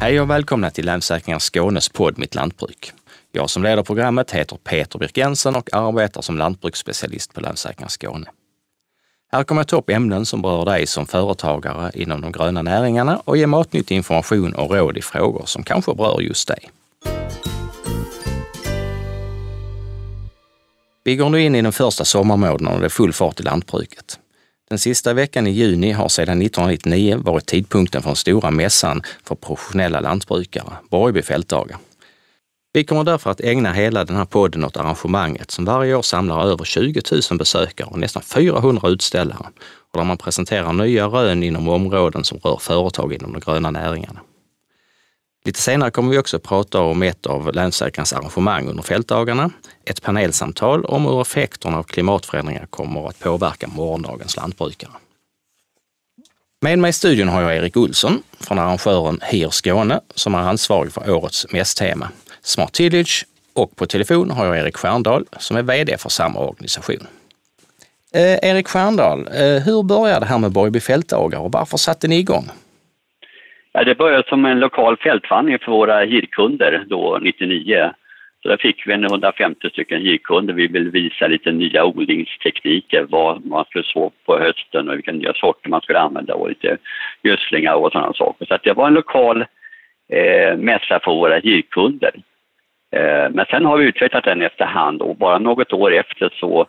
Hej och välkomna till Länsförsäkringar Skånes podd Mitt Lantbruk. Jag som leder programmet heter Peter Birk Jensen och arbetar som lantbruksspecialist på Länsförsäkringar Skåne. Här kommer jag ta upp ämnen som berör dig som företagare inom de gröna näringarna och ge matnyttig information och råd i frågor som kanske berör just dig. Vi går nu in i den första sommarmånaden och det är full fart i lantbruket. Den sista veckan i juni har sedan 1999 varit tidpunkten för den stora mässan för professionella lantbrukare, Borgby fältdagar. Vi kommer därför att ägna hela den här podden åt arrangemanget som varje år samlar över 20 000 besökare och nästan 400 utställare och där man presenterar nya rön inom områden som rör företag inom de gröna näringarna. Lite senare kommer vi också prata om ett av Länsstyrelsens arrangemang under fältdagarna, ett panelsamtal om hur effekterna av klimatförändringar kommer att påverka morgondagens lantbrukare. Med mig i studion har jag Erik Olsson från arrangören HIR Skåne som är ansvarig för årets mässtema, Smart Tillage och på telefon har jag Erik Stjärndal som är VD för samma organisation. Eh, Erik Stjärndal, eh, hur började det här med Borgby fältdagar och varför satte ni igång? Ja, det började som en lokal fältvandring för våra girkunder då 99. Så där fick vi 150 stycken girkunder. Vi ville visa lite nya odlingstekniker, vad man skulle så på hösten och vilka nya sorter man skulle använda och lite gödslingar och sådana saker. Så det var en lokal eh, mässa för våra girkunder. Eh, men sen har vi utvecklat den efterhand och bara något år efter så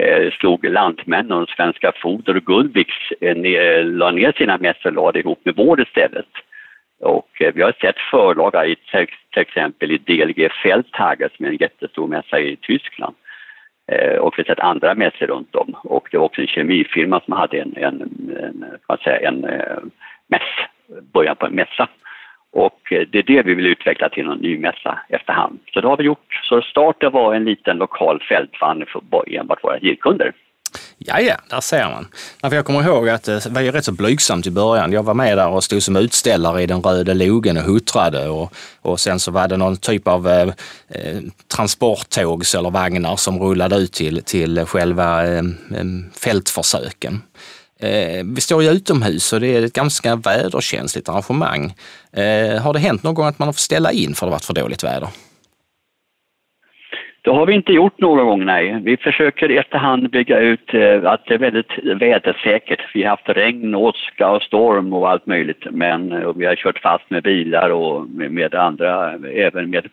Eh, slog Lantmännen och Svenska Foder och Gullviks eh, eh la ner sina mässor och ihop med vår istället. Och eh, vi har sett förlagar i till, exempel i DLG Feldtage som är en jättestor mässa i Tyskland. Och vi har sett andra mässor runt om. Och det var också en kemifirma som hade en, en, en, kan säga, en mäss, början på en mässa. Och eh, det är det vi vill utveckla till en ny mässa efterhand. Så det har vi gjort. Så starten var en liten lokal fältvandring för enbart våra gillkunder. Ja, ja, där ser man. Jag kommer ihåg att eh, det var rätt så blygsamt i början. Jag var med där och stod som utställare i den röda logen och huttrade och, och sen så var det någon typ av eh, eh transporttågs eller vagnar som rullade ut till, till själva eh, fältförsöken. Eh, vi står ju utomhus och det är ett ganska väderkänsligt arrangemang. Eh, har det hänt någon gång att man har fått ställa in för att det varit för dåligt väder? Det har vi inte gjort någon gång, nej. Vi försöker efterhand bygga ut eh, att det är väldigt vädersäkert. Vi har haft regn, åska och storm och allt möjligt. Men och vi har kört fast med bilar och med, med andra, även med,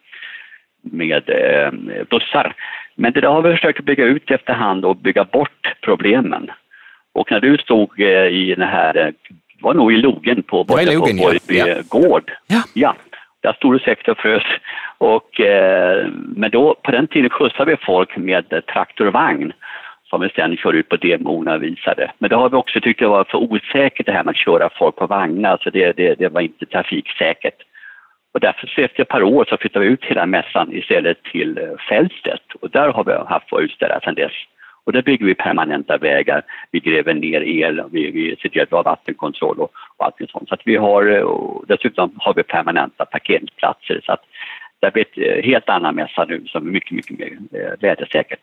med eh, bussar. Men det där har vi försökt bygga ut efterhand och bygga bort problemen. Och när du stod eh, i den här, det var nog i logen på Borgby ja. gård. Ja. ja. Där stod du säkert och frös. Och, eh, men då, på den tiden skjutsade vi folk med traktorvagn som vi sen kör ut på demona och visade. Men det har vi också tyckt det var för osäkert det här med att köra folk på vagnar, så det, det, det var inte trafiksäkert. Och därför så efter ett par år så flyttade vi ut hela mässan istället till eh, Fälstet och där har vi haft våra utställare sedan dess. Och där bygger vi permanenta vägar, vi gräver ner el, vi, vi ser till att vi har vattenkontroll och, och allt sånt. Så att vi har, och dessutom har vi permanenta parkeringsplatser så att det blir ett helt annan mässa nu som är mycket, mycket mer eh, vädersäkert.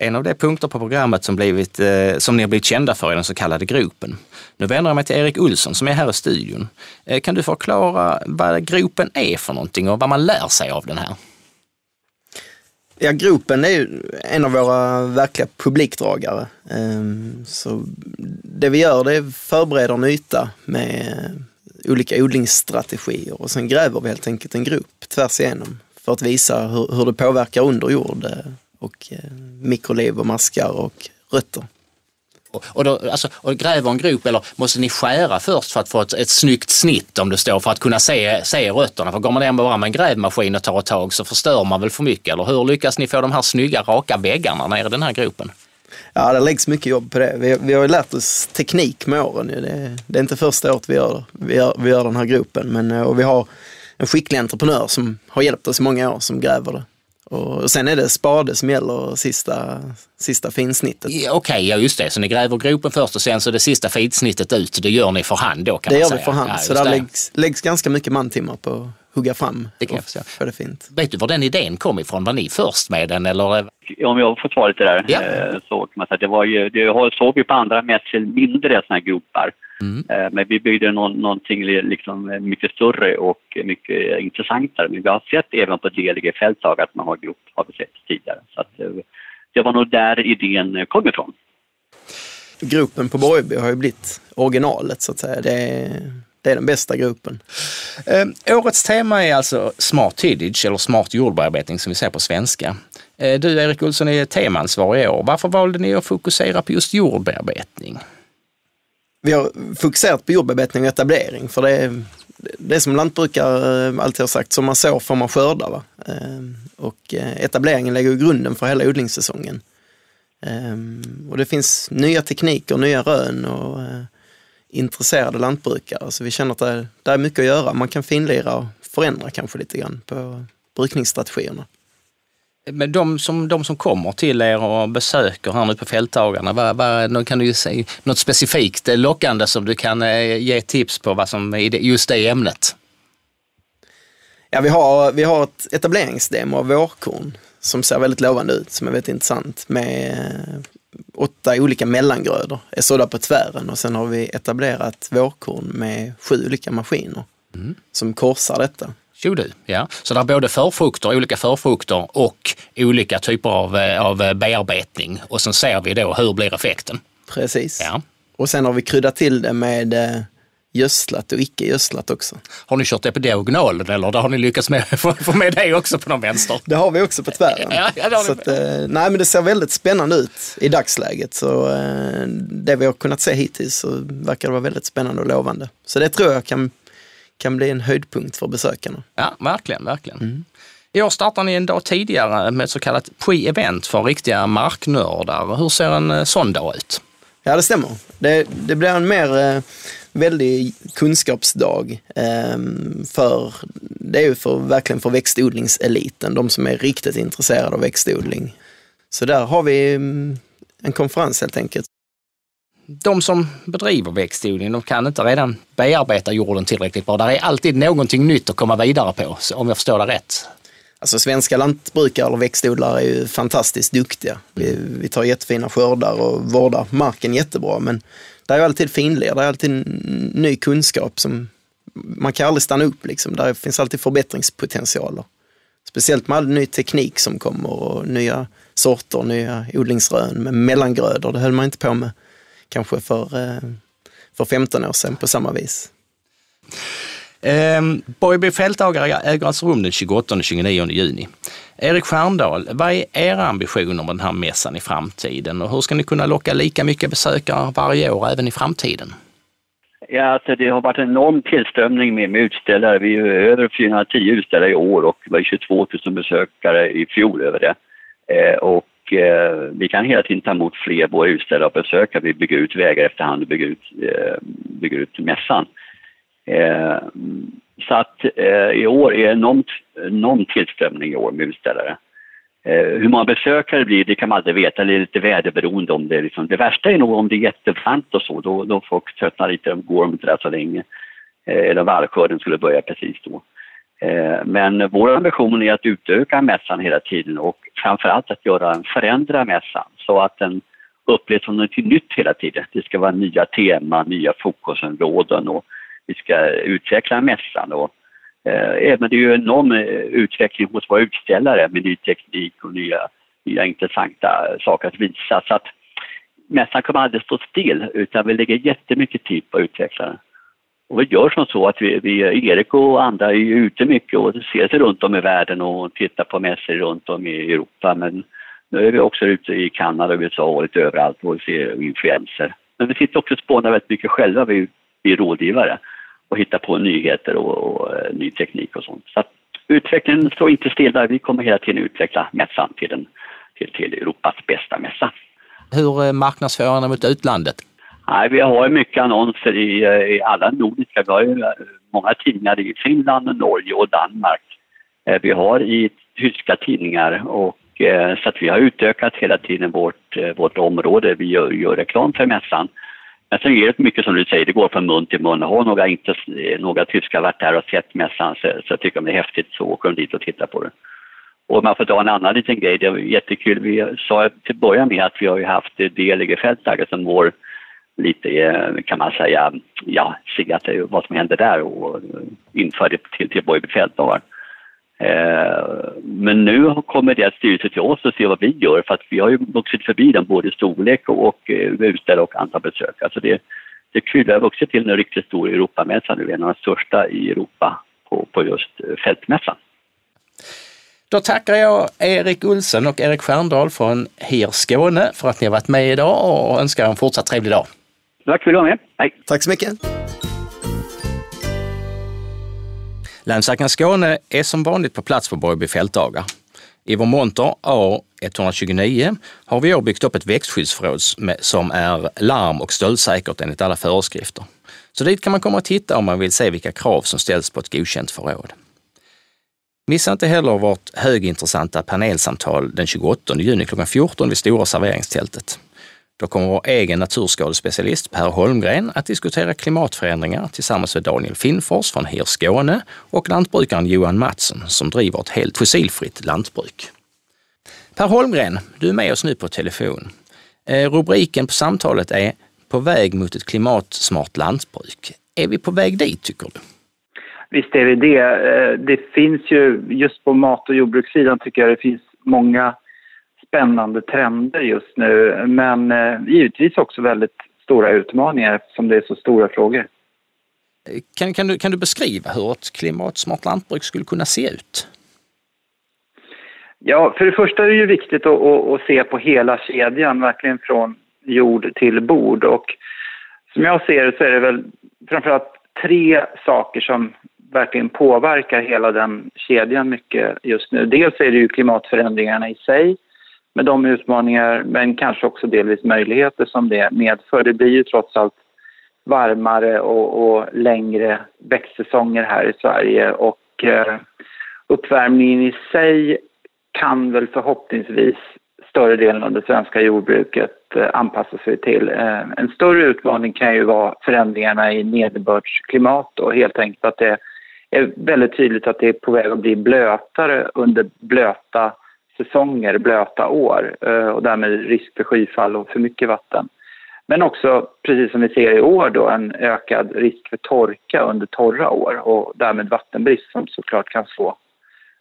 En av de punkter på programmet som, blivit, eh, som ni har blivit kända för är den så kallade gropen. Nu vänder jag mig till Erik Olsson som är här i studion. Eh, kan du förklara vad gropen är för någonting och vad man lär sig av den här? Ja, gropen är ju en av våra verkliga publikdragare. Ehm, så det vi gör det är förbereder en yta med olika odlingsstrategier och sen gräver vi helt enkelt en grop tvärs igenom för att visa hur, hur det påverkar underjord jord och eh, mikroliv och maskar och rötter. Och, då, alltså, och gräver en grop eller måste ni skära först för att få ett, ett snyggt snitt om det står för att kunna se, se rötterna? För går man ner bara med en grävmaskin och tar ett tag så förstör man väl för mycket eller hur lyckas ni få de här snygga raka väggarna nere i den här gropen? Ja, det läggs mycket jobb på det. Vi, vi har ju lärt oss teknik med åren. Det, det är inte första året vi gör, vi gör, vi gör den här gropen. Men, eh, och vi har en skicklig entreprenör som har hjälpt oss i många år som gräver det. Och sen är det spade som gäller sista, sista finsnittet. Ja, Okej, okay, ja just det. Så ni gräver gropen först och sen så det sista finsnittet ut, det gör ni för hand då kan det man säga? Det gör vi för hand, ja, så där läggs, läggs, ganska mycket mantimmar på att hugga fram det kan jag för det fint. Vet du var den idén kom ifrån? Var ni först med den eller? Om jag får ta lite där, eh, så kan man säga att det var ju, det har- såg vi på andra mässor mindre sådana här gropar. Mm. Eh, Men vi byggde någon, någonting li- liksom mycket större och mycket intressantare. Men vi har sett även på delige fältlag att man har grop, har vi sett tidigare. Så att, eh, det var nog där idén eh, kom ifrån. Gruppen på Borgby har ju blivit originalet så att säga. Det är, det är den bästa gruppen. Eh, årets tema är alltså smart tillage eller smart jordbearbetning som vi säger på svenska. Eh, du Erik Olsson är temaansvarig i år. Varför valde ni att fokusera på just jordbearbetning? Vi har fokuserat på jordbearbetning och etablering för det är, det är som lantbrukare eh, alltid har sagt, som man sår får man skörda. Va? Eh, och etableringen lägger grunden för hela odlingssäsongen. Och det finns nya tekniker, nya rön och intresserade lantbrukare. Så vi känner att det det är mycket att göra. Man kan finlira och förändra kanske lite grann på brukningsstrategierna. Men de som, de som kommer till er och besöker här nu på fälttagarna, vad, vad, kan du säga något specifikt eh, lockande som du kan eh, ge tips på vad som är just det ämnet? Ja, vi har, vi har ett etableringsdemo av vårkorn som ser väldigt lovande ut, som är väldigt intressant med eh, åtta olika mellangrödor är sådda på tvären och sen har vi etablerat vårkorn med sju olika maskiner som korsar detta. Jo du, ja. Så det är både förfrukter, olika förfrukter och olika typer av, eh, av eh, bearbetning. Och sen ser vi då hur blir effekten. Precis. Ja. Och sen har vi kryddat till det med eh, gödslat och icke gödslat också. Har ni kört det på diagonalen eller har ni lyckats med, få med det också på någon vänster? Det har vi också på tvären. Ja, ja, så att, nej, men det ser väldigt spännande ut i dagsläget. Så det vi har kunnat se hittills så verkar det vara väldigt spännande och lovande. Så det tror jag kan, kan bli en höjdpunkt för besökarna. Ja, verkligen, verkligen. I år startar ni en dag tidigare med ett så kallat pre-event för riktiga marknördar. Hur ser en eh, sån dag ut? Ja, det stämmer. Det, det blir en mer eh, väldig kunskapsdag. Eh, för, det är ju för, verkligen för växtodlingseliten, de som är riktigt intresserade av växtodling. Så där har vi mm, en konferens helt enkelt. De som bedriver växtodling, de kan inte redan bearbeta jorden tillräckligt bra. Där är alltid någonting nytt att komma vidare på, om jag förstår det rätt. Alltså svenska lantbrukare och växtodlare är ju fantastiskt duktiga. Vi, vi tar jättefina skördar och vårdar marken jättebra men det är alltid finlir, det är alltid ny kunskap som man kan aldrig stanna upp liksom. Där finns alltid förbättringspotentialer. Speciellt med all ny teknik som kommer och nya sorter, nya odlingsrön med mellangrödor. Det höll man inte på med kanske för, eh, för 15 år sedan på samma vis. Ehm, Borgby fältdagare äger alltså rum den 28 och 29 juni. Erik Stjärndal, vad är era ambitioner med den här mässan i framtiden och hur ska ni kunna locka lika mycket besökare varje år även i framtiden? Ja, alltså det har varit en enorm tillströmning med, med utställare. Vi är över 410 utställare i år och det var 22 000 besökare i fjol över det. Eh, och eh, vi kan hela tiden ta emot fler både utställare och besökare. Vi bygger ut vägar efterhand och bygger ut, eh, bygger ut mässan. Eh, så att eh, i år är det enormt, enorm tillströmning i år med utställare. Eh, hur många besökare det blir, det kan man aldrig veta. Det är lite väderberoende. Om det, är liksom, det värsta är nog om det är jättevarmt och så. Då, då folk tröttnar lite, de går inte där så länge. Eh, eller vallskörden skulle börja precis då. Eh, men vår ambition är att utöka mässan hela tiden och framförallt att göra en förändra mässan så att den upplevs som något nytt hela tiden. Det ska vara nya teman, nya fokusområden och vi ska utveckla mässan. Och, eh, även det är ju enorm eh, utveckling hos våra utställare med ny teknik och nya, nya intressanta saker att visa. Så att mässan kommer aldrig stå still utan vi lägger jättemycket tid på att utveckla den. Och vi gör som så att vi, vi, Erik och andra är ju ute mycket och ser sig runt om i världen och tittar på mässor runt om i Europa. Men nu är vi också ute i Kanada, USA och lite överallt och ser influenser. Men vi sitter också och spånar väldigt mycket själva, vi, vi är rådgivare och hittar på nyheter och, och och ny teknik och sånt. Så att utvecklingen står inte stilla, vi kommer hela tiden utveckla mässan till, den, till, till Europas bästa mässa. Hur eh, marknadsför ni mot utlandet? Nej, vi har ju mycket annonser i, eh, i alla nordiska. Vi har ju eh, många tidningar i Finland, Norge och Danmark. Eh, vi har i tyska tidningar och så att vi har utökat hela tiden vårt, vårt område. Vi gör, gör reklam för mässan. Men sen är det mycket som du säger, det går från mun till mun. Har några, inte, några tyskar varit där och sett mässan så, så tycker de det är häftigt så åker de dit och tittar på det. Och man får dra en annan liten grej, det var jättekul. Vi sa till början med att vi har ju haft delige som vår lite, eh, kan man säga, ja, se att vad som händer där och eh, införde till, till Borgby fältdagar. Eh, men nu kommer deras styrelse till oss och ser vad vi gör för att vi har ju vuxit förbi den både storlek och, och eh, utställare och antal besök. Alltså det, det är kul, vi har vuxit till en riktigt stor Europamässa nu, en av de största i Europa på, på just fältmässan. Då tackar jag Erik Olsen och Erik Stjärndal från HIR Skåne för att ni har varit med idag och önskar en fortsatt trevlig dag. Tack för att du var med. Hej! Tack så mycket! Länsläkaren Skåne är som vanligt på plats på Borgby fältdagar. I vår monter A129 har vi i år byggt upp ett växtskyddsförråd som är larm och stöldsäkert enligt alla föreskrifter. Så dit kan man komma och titta om man vill se vilka krav som ställs på ett godkänt förråd. Missa inte heller vårt högintressanta panelsamtal den 28 juni klockan 14 vid Stora serveringstältet. Då kommer vår egen naturskadespecialist Per Holmgren att diskutera klimatförändringar tillsammans med Daniel Finnfors från HIR Skåne och lantbrukaren Johan Mattsson som driver ett helt fossilfritt lantbruk. Per Holmgren, du är med oss nu på telefon. Eh, rubriken på samtalet är På väg mot ett klimatsmart lantbruk. Är vi på väg dit tycker du? Visst är vi det. Eh, det finns ju, just på mat och jordbrukssidan tycker jag det finns många spännande trender just nu. Men eh, givetvis också väldigt stora utmaningar eftersom det är så stora frågor. Kan, kan, du, kan du beskriva hur ett klimatsmart lantbruk skulle kunna se ut? Ja, för det första är det ju viktigt att, att, att se på hela kedjan, verkligen från jord till bord. Och som jag ser det så är det väl framförallt tre saker som verkligen påverkar hela den kedjan mycket just nu. Dels är det ju klimatförändringarna i sig med de utmaningar men kanske också delvis möjligheter som det medför. Det blir ju trots allt varmare och, och längre växtsäsonger här i Sverige och eh, uppvärmningen i sig kan väl förhoppningsvis större delen av det svenska jordbruket eh, anpassa sig till. Eh, en större utmaning kan ju vara förändringarna i nederbördsklimat och helt enkelt att det är väldigt tydligt att det är på väg att bli blötare under blöta säsonger, blöta år eh, och därmed risk för skyfall och för mycket vatten. Men också, precis som vi ser i år, då, en ökad risk för torka under torra år och därmed vattenbrist som såklart kan slå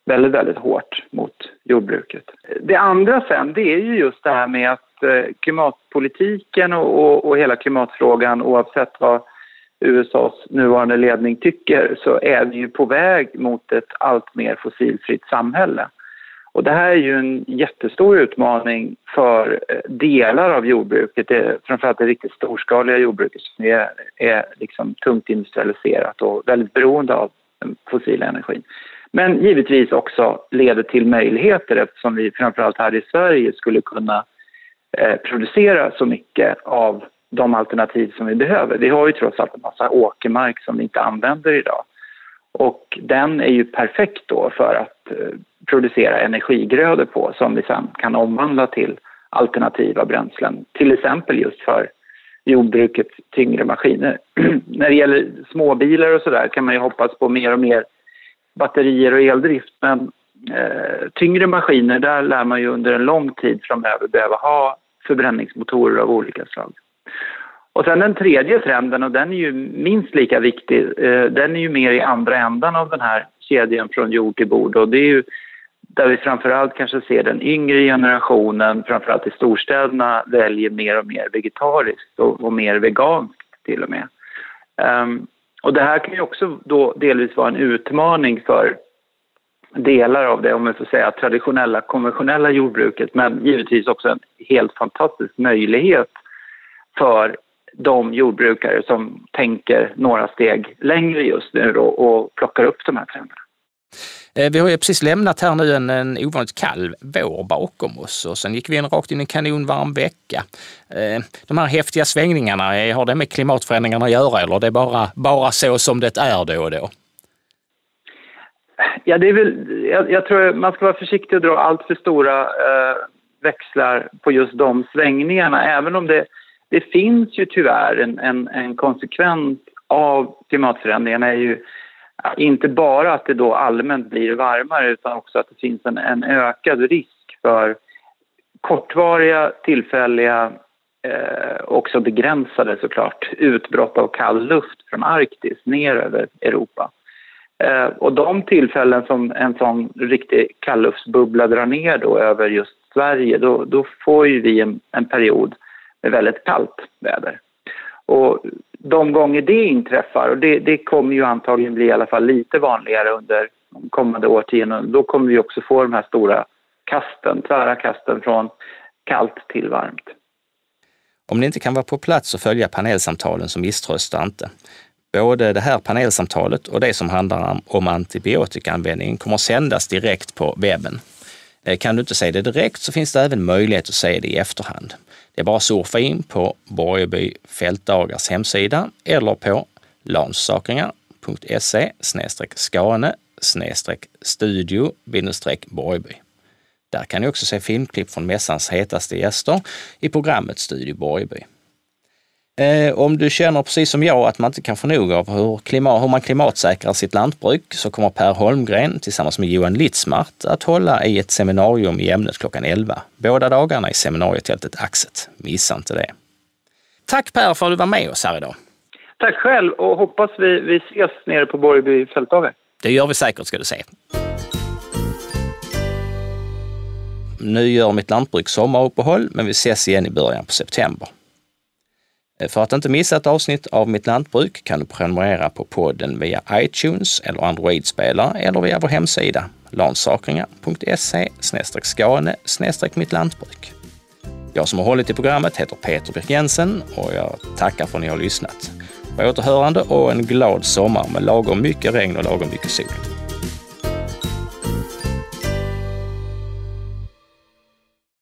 väldigt, väldigt hårt mot jordbruket. Det andra sen, det är ju just det här med att eh, klimatpolitiken och, och, och hela klimatfrågan oavsett vad USAs nuvarande ledning tycker så är vi ju på väg mot ett allt mer fossilfritt samhälle. Och det här är ju en jättestor utmaning för eh, delar av jordbruket, det, framförallt det riktigt storskaliga jordbruket som är, är liksom tungt industrialiserat och väldigt beroende av den fossila energin. Men givetvis också leder till möjligheter eftersom vi framförallt här i Sverige skulle kunna eh, producera så mycket av de alternativ som vi behöver. Vi har ju trots allt en massa åkermark som vi inte använder idag. Och den är ju perfekt då för att eh, producera energigrödor på som vi sen kan omvandla till alternativa bränslen. Till exempel just för jordbrukets tyngre maskiner. När det gäller småbilar och sådär kan man ju hoppas på mer och mer batterier och eldrift men eh, tyngre maskiner där lär man ju under en lång tid framöver behöva ha förbränningsmotorer av olika slag. Och sen den tredje trenden, och den är ju minst lika viktig, eh, den är ju mer i andra ändan av den här kedjan från jord till bord och det är ju där vi framförallt kanske ser den yngre generationen, framförallt i storstäderna, väljer mer och mer vegetariskt och, och mer veganskt till och med. Um, och det här kan ju också då delvis vara en utmaning för delar av det, om man får säga, traditionella, konventionella jordbruket, men givetvis också en helt fantastisk möjlighet för de jordbrukare som tänker några steg längre just nu och, och plockar upp de här trenderna. Eh, vi har ju precis lämnat här nu en, en ovanligt kall vår bakom oss och sen gick vi in rakt in i en kanonvarm vecka. Eh, de här häftiga svängningarna, eh, har det med klimatförändringarna att göra eller det är bara, bara så som det är då och då? Ja, det är väl, jag, jag tror man ska vara försiktig och dra allt för stora eh, växlar på just de svängningarna, även om det det finns ju tyvärr en, en, en konsekvens av klimatförändringarna är ju inte bara att det då allmänt blir varmare utan också att det finns en, en ökad risk för kortvariga, tillfälliga, eh, också begränsade såklart, utbrott av kall luft från Arktis ner över Europa. Eh, och de tillfällen som en sån riktig kalluftsbubbla drar ner då över just Sverige, då, då får ju vi en, en period med väldigt kallt väder. Och de gånger det inträffar, och det, det, kommer ju antagligen bli i alla fall lite vanligare under de kommande årtionden, då kommer vi också få de här stora kasten, tvära kasten från kallt till varmt. Om ni inte kan vara på plats och följa panelsamtalen så misströsta inte. Både det här panelsamtalet och det som handlar om antibiotikaanvändningen kommer att sändas direkt på webben. Eh, kan du inte se det direkt så finns det även möjlighet att se det i efterhand. Det är bara att surfa in på Borgeby fältdagars hemsida eller på lansakringar.se skane studio Borgeby. Där kan ni också se filmklipp från mässans hetaste gäster i programmet Studio Borgeby. Eh, om du känner precis som jag att man inte kan få nog av hur, klimat, hur man klimatsäkrar sitt lantbruk så kommer Per Holmgren tillsammans med Johan Litzmart att hålla i ett seminarium i ämnet klockan 11. Båda dagarna i seminarietältet Axet. Missa inte det. Tack Per för att du var med oss här idag. Tack själv och hoppas vi, vi ses nere på Borgby fältdagar. Det gör vi säkert ska du se. Nu gör mitt lantbruk sommaruppehåll men vi ses igen i början på september. Eh, för att inte missa ett avsnitt av Mitt Lantbruk kan du prenumerera på podden via iTunes eller Android-spelare eller via vår hemsida lansakringar.se skane mittlantbruk. Jag som har hållit i programmet heter Peter Birk Jensen och jag tackar för att ni har lyssnat. På återhörande och en glad sommar med lagom mycket regn och lagom mycket sol.